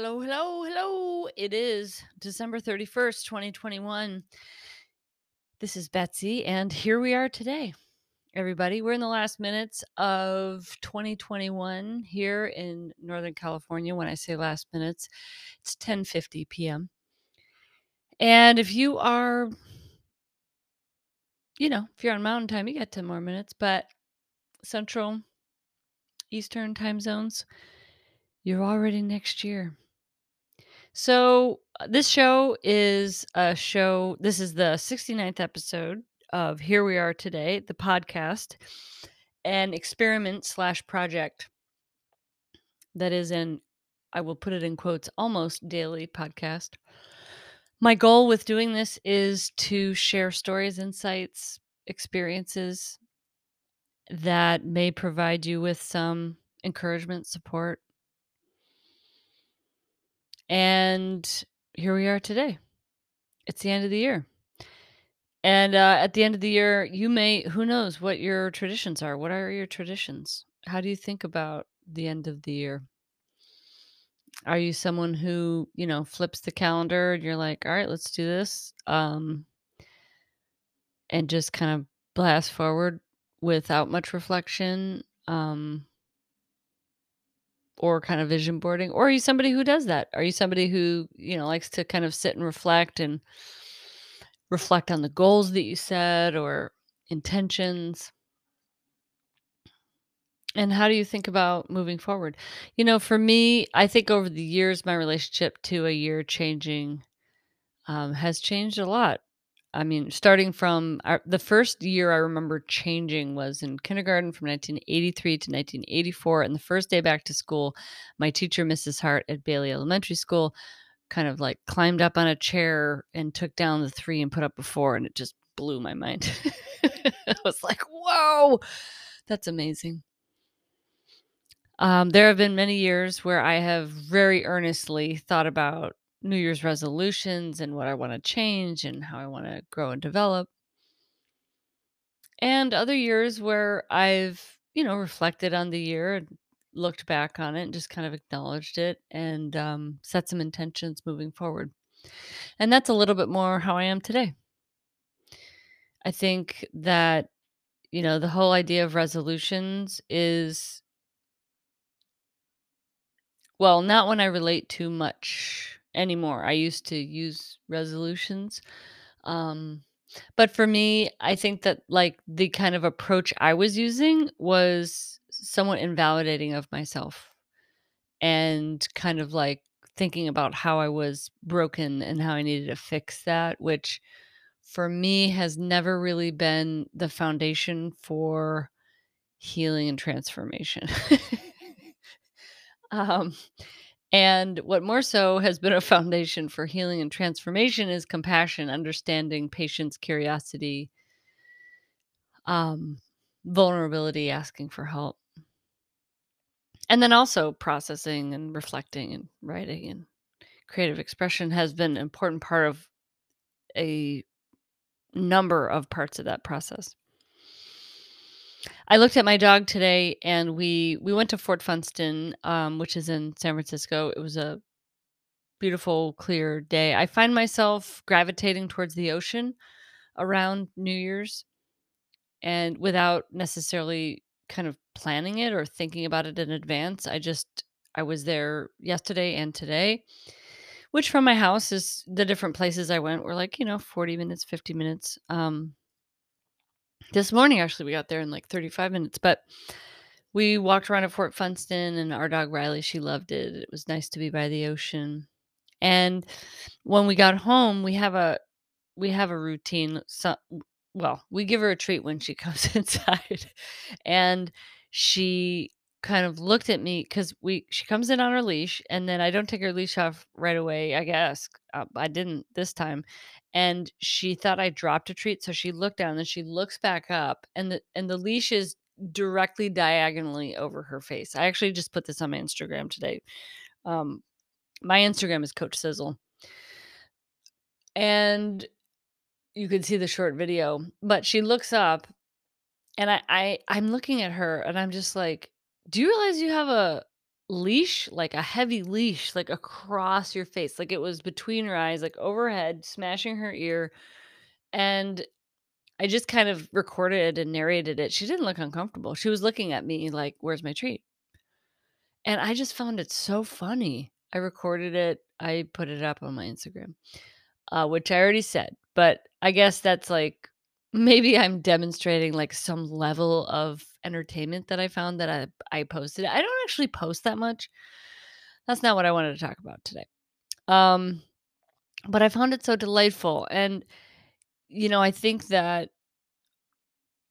Hello, hello, hello. It is December 31st, 2021. This is Betsy, and here we are today. Everybody, we're in the last minutes of 2021 here in Northern California. When I say last minutes, it's 10:50 p.m. And if you are you know, if you're on mountain time, you got 10 more minutes, but central eastern time zones, you're already next year. So, uh, this show is a show this is the 69th episode of Here We Are Today, the podcast, an experiment slash project that is an, I will put it in quotes, almost daily podcast. My goal with doing this is to share stories, insights, experiences that may provide you with some encouragement, support. And here we are today. It's the end of the year. And uh, at the end of the year, you may, who knows what your traditions are? What are your traditions? How do you think about the end of the year? Are you someone who, you know, flips the calendar and you're like, all right, let's do this? Um, and just kind of blast forward without much reflection? Um, or kind of vision boarding? Or are you somebody who does that? Are you somebody who, you know, likes to kind of sit and reflect and reflect on the goals that you set or intentions? And how do you think about moving forward? You know, for me, I think over the years, my relationship to a year changing um, has changed a lot. I mean, starting from our, the first year I remember changing was in kindergarten from 1983 to 1984. And the first day back to school, my teacher, Mrs. Hart at Bailey Elementary School, kind of like climbed up on a chair and took down the three and put up a four. And it just blew my mind. I was like, whoa, that's amazing. Um, there have been many years where I have very earnestly thought about New Year's resolutions and what I want to change and how I want to grow and develop. And other years where I've, you know, reflected on the year and looked back on it and just kind of acknowledged it and um, set some intentions moving forward. And that's a little bit more how I am today. I think that, you know, the whole idea of resolutions is Well, not when I relate too much anymore. I used to use resolutions. Um, but for me, I think that like the kind of approach I was using was somewhat invalidating of myself and kind of like thinking about how I was broken and how I needed to fix that, which for me has never really been the foundation for healing and transformation. um, And what more so has been a foundation for healing and transformation is compassion, understanding, patience, curiosity, um, vulnerability, asking for help. And then also processing and reflecting and writing and creative expression has been an important part of a number of parts of that process. I looked at my dog today and we we went to Fort Funston, um, which is in San Francisco. It was a beautiful, clear day. I find myself gravitating towards the ocean around New Year's and without necessarily kind of planning it or thinking about it in advance. I just I was there yesterday and today, which from my house is the different places I went were like, you know, 40 minutes, 50 minutes. Um this morning actually we got there in like 35 minutes, but we walked around at Fort Funston and our dog Riley, she loved it. It was nice to be by the ocean. And when we got home, we have a we have a routine. So, well, we give her a treat when she comes inside, and she kind of looked at me because we she comes in on her leash, and then I don't take her leash off right away. I guess uh, I didn't this time, and she thought I dropped a treat, so she looked down, and she looks back up, and the and the leash is directly diagonally over her face. I actually just put this on my Instagram today. Um, my Instagram is Coach Sizzle. And you can see the short video, but she looks up and I, I I'm looking at her and I'm just like, do you realize you have a leash, like a heavy leash, like across your face. Like it was between her eyes, like overhead, smashing her ear. And I just kind of recorded and narrated it. She didn't look uncomfortable. She was looking at me like, "Where's my treat?" And I just found it so funny. I recorded it. I put it up on my Instagram, uh, which I already said. But I guess that's like maybe I'm demonstrating like some level of entertainment that I found that I I posted. I don't actually post that much. That's not what I wanted to talk about today. Um, but I found it so delightful, and you know, I think that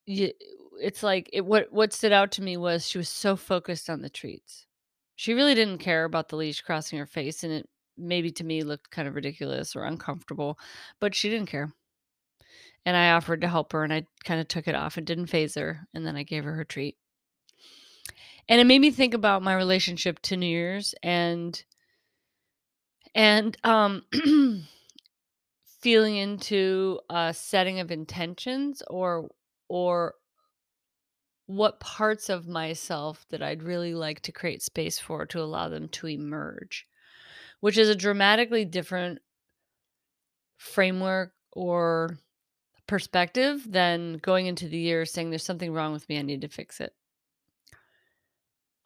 y- it's like it, what what stood out to me was she was so focused on the treats. She really didn't care about the leash crossing her face, and it maybe to me looked kind of ridiculous or uncomfortable, but she didn't care. And I offered to help her, and I kind of took it off. It didn't faze her, and then I gave her her treat. And it made me think about my relationship to New Year's and and um feeling into a setting of intentions or or what parts of myself that I'd really like to create space for to allow them to emerge, which is a dramatically different framework or perspective than going into the year saying there's something wrong with me, I need to fix it.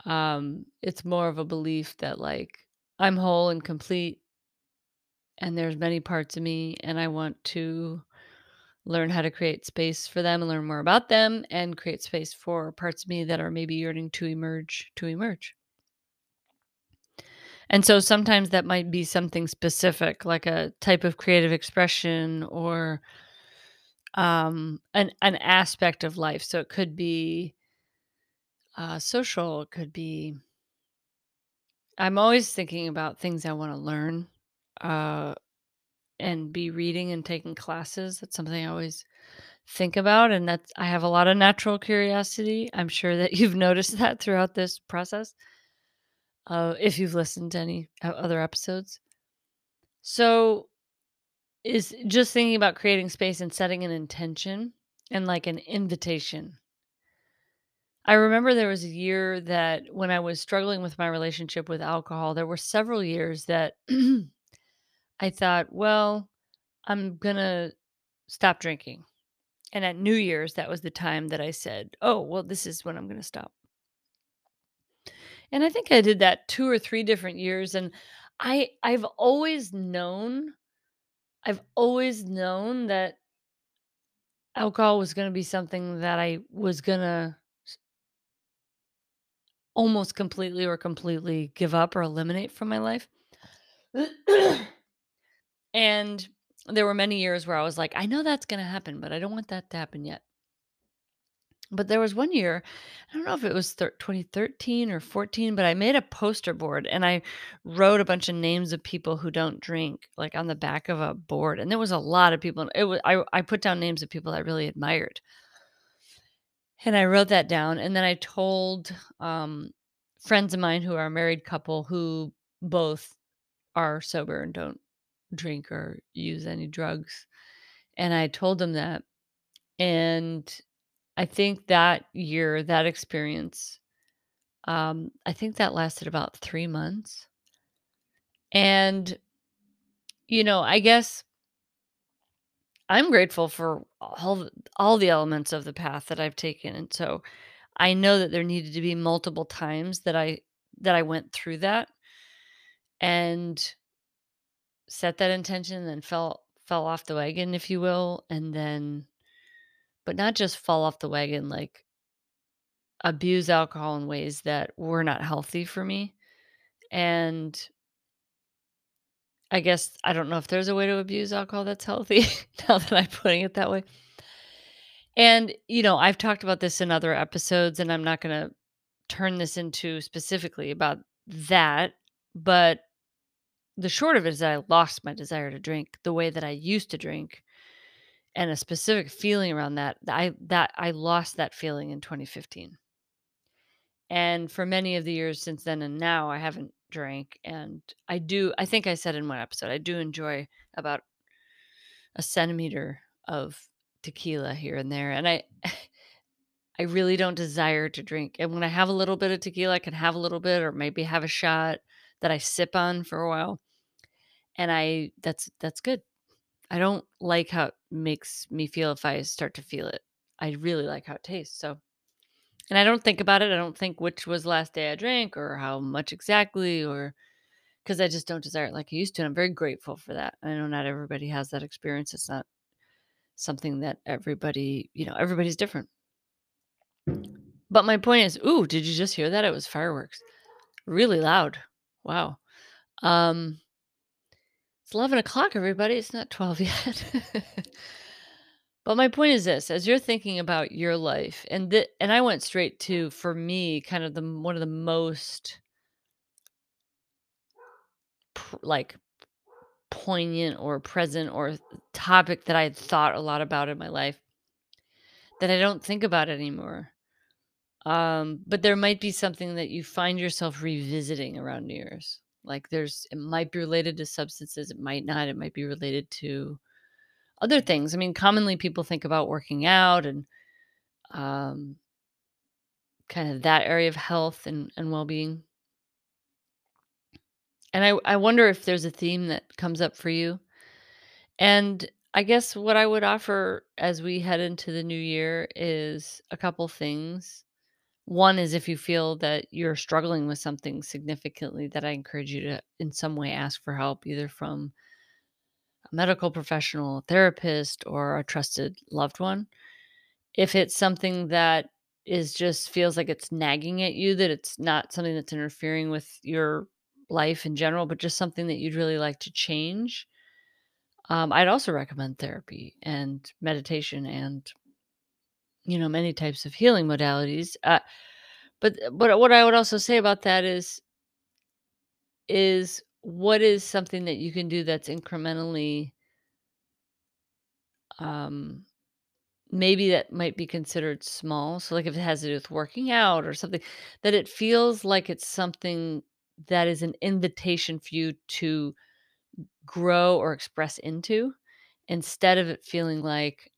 Um, it's more of a belief that like I'm whole and complete and there's many parts of me and I want to learn how to create space for them and learn more about them and create space for parts of me that are maybe yearning to emerge to emerge. And so sometimes that might be something specific like a type of creative expression or um an an aspect of life. So it could be uh social, it could be I'm always thinking about things I want to learn uh and be reading and taking classes. That's something I always think about and that's I have a lot of natural curiosity. I'm sure that you've noticed that throughout this process. Uh, if you've listened to any other episodes. So is just thinking about creating space and setting an intention and like an invitation. I remember there was a year that when I was struggling with my relationship with alcohol, there were several years that I thought, well, I'm going to stop drinking. And at New Year's, that was the time that I said, "Oh, well, this is when I'm gonna stop." And I think I did that 2 or 3 different years, and I I've always known I've always known that alcohol was gonna be something that I was gonna almost completely or completely give up or eliminate from my life. And there were many years where I was like, "I know that's gonna happen, but I don't want that to happen yet." But there was one year, I don't know if it was thir 2013 or 14, but I made a poster board and I wrote a bunch of names of people who don't drink, like, on the back of a board, and there was a lot of people it was I I put down names of people I really admired. And I wrote that down, and then I told, um, friends of mine who are a married couple who both are sober and don't drink or use any drugs, and I told them that, and I think that year, that experience, um, I think that lasted about 3 months. And, you know, I guess I'm grateful for all the all the elements of the path that I've taken, and so I know that there needed to be multiple times that I that I went through that and set that intention and then fell fell off the wagon, if you will, and then but not just fall off the wagon, like abuse alcohol in ways that were not healthy for me. And I guess I don't know if there's a way to abuse alcohol that's healthy now that I'm putting it that way. And, you know, I've talked about this in other episodes, and I'm not going to turn this into specifically about that. But the short of it is that I lost my desire to drink the way that I used to drink and a specific feeling around that. I that I lost that feeling in 2015. And for many of the years since then and now, I haven't drank. And I do, I think I said in one episode, I do enjoy about a centimeter of tequila here and there. And I, I really don't desire to drink, and when I have a little bit of tequila, I can have a little bit or maybe have a shot that I sip on for a while, and I that's that's good. I don't like how it makes me feel if I start to feel it. I really like how it tastes, so and I don't think about it, I don't think which was the last day I drank or how much exactly or because I just don't desire it like I used to, and I'm very grateful for that. I know not everybody has that experience, it's not something that everybody you know, everybody's different. But my point is ooh, did you just hear that? It was fireworks. Really loud. Wow. Um it's 11:00, everybody, it's not 12 yet. But my point is this, as you're thinking about your life, and the and I went straight to, for me, kind of the one of the most pr like, poignant or present or topic that I had thought a lot about in my life that I don't think about anymore. Um, but there might be something that you find yourself revisiting around New Year's. Like, there's it might be related to substances, it might not, it might be related to other things. I mean, commonly, people think about working out and, um kind of that area of health and and well-being. And I I wonder if there's a theme that comes up for you. And I guess what I would offer as we head into the new year is a couple things. One is if you feel that you're struggling with something significantly that I encourage you to, in some way, ask for help, either from a medical professional, a therapist, or a trusted loved one. If it's something that is just feels like it's nagging at you, that it's not something that's interfering with your life in general, but just something that you'd really like to change, um, I'd also recommend therapy and meditation and you know, many types of healing modalities. Uh, but but what I would also say about that is is what is something that you can do that's incrementally um, maybe that might be considered small. So, like, if it has to do with working out or something, that it feels like it's something that is an invitation for you to grow or express into, instead of it feeling like,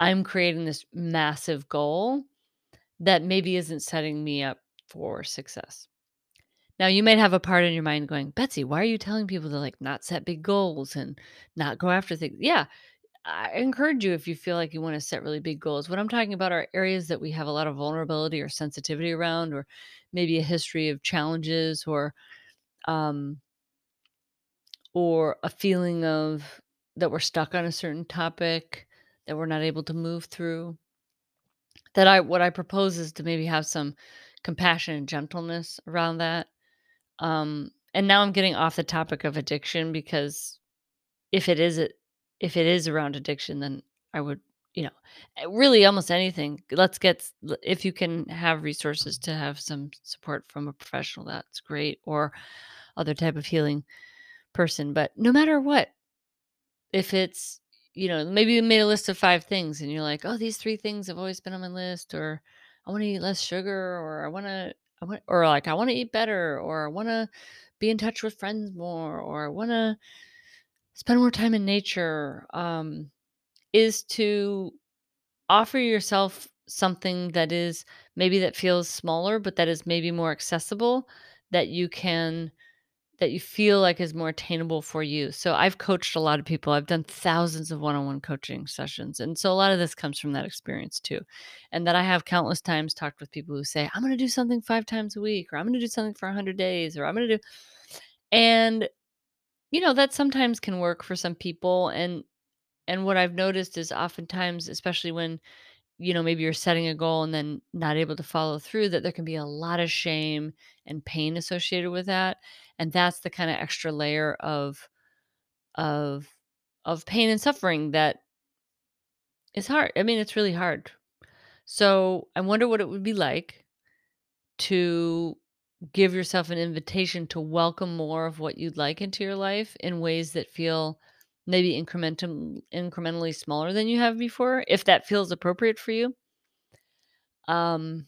"I'm creating this massive goal that maybe isn't setting me up for success." Now, you might have a part in your mind going, "Betsy, why are you telling people to, like, not set big goals and not go after things?" Yeah. I encourage you if you feel like you wanna set really big goals. What I'm talking about are areas that we have a lot of vulnerability or sensitivity around or maybe a history of challenges or, um or a feeling of that we're stuck on a certain topic that we're not able to move through. That I what I propose is to maybe have some compassion and gentleness around that. Um, and now I'm getting off the topic of addiction because if it is a if it is around addiction, then I would, you know, eh, really almost anything. Let's get if you can have resources to have some support from a professional, that's great, or other type of healing person. But no matter what if it's, you know, maybe you made a list of 5 things and you're like, "Oh, these 3 things have always been on my list," or "I wanna eat less sugar," or "I wanna I want" or like, "I wanna eat better," or "I wanna be in touch with friends more," or "I wanna spend more time in nature," um, is to offer yourself something that is maybe that feels smaller, but that is maybe more accessible, that you can that you feel like is more attainable for you. So, I've coached a lot of people, I've done thousands of one-on-one coaching sessions, and so a lot of this comes from that experience too. And that I have countless times talked with people who say, "I'm gonna do something 5 times a week," or "I'm gonna do something for 100 days," or "I'm gonna do" and, you know, that sometimes can work for some people, and and what I've noticed is oftentimes, especially when, you know, maybe you're setting a goal and then not able to follow through, that there can be a lot of shame and pain associated with that, and that's the kinda extra layer of of of pain and suffering that is hard. I mean, it's really hard. So, I wonder what it would be like to give yourself an invitation to welcome more of what you'd like into your life in ways that feel maybe incrementum incrementally smaller than you have before, if that feels appropriate for you. Um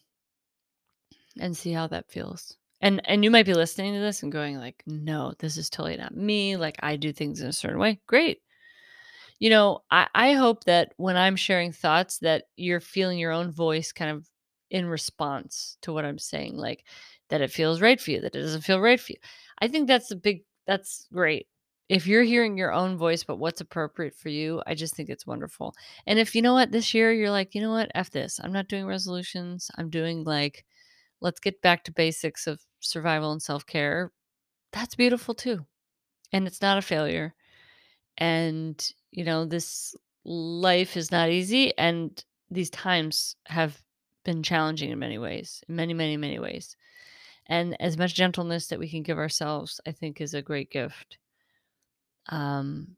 and see how that feels. And and you might be listening to this and going like, "No, this is totally not me, like, I do things in a certain way." Great. You know, I I hope that when I'm sharing thoughts that you're feeling your own voice kind of in response to what I'm saying, like that it feels right for you, that it doesn't feel right for you. I think that's a big that's great. If you're hearing your own voice, but what's appropriate for you, I just think it's wonderful. And if you know what, this year you're like, you know what, F this. I'm not doing resolutions. I'm doing like, let's get back to basics of survival and self care. That's beautiful too. And it's not a failure. And, you know, this life is not easy. And these times have been challenging in many ways, in many, many, many ways. And as much gentleness that we can give ourselves, I think, is a great gift. Um,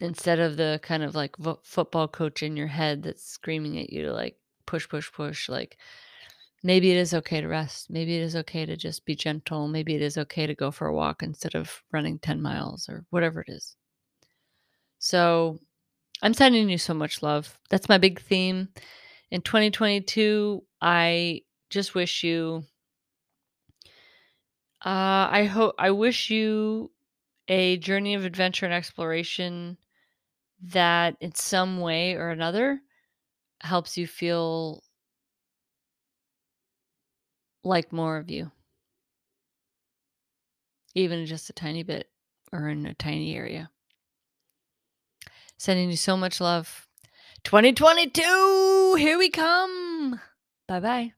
instead of the kind of like vo- football coach in your head that's screaming at you to like push, push, push, like maybe it is okay to rest. Maybe it is okay to just be gentle. Maybe it is okay to go for a walk instead of running 10 miles or whatever it is. So I'm sending you so much love. That's my big theme. In 2022, I just wish you uh I hope I wish you a journey of adventure and exploration that in some way or another helps you feel like more of you. Even just a tiny bit or in a tiny area. Sending you so much love. 2022, here we come. Bye bye.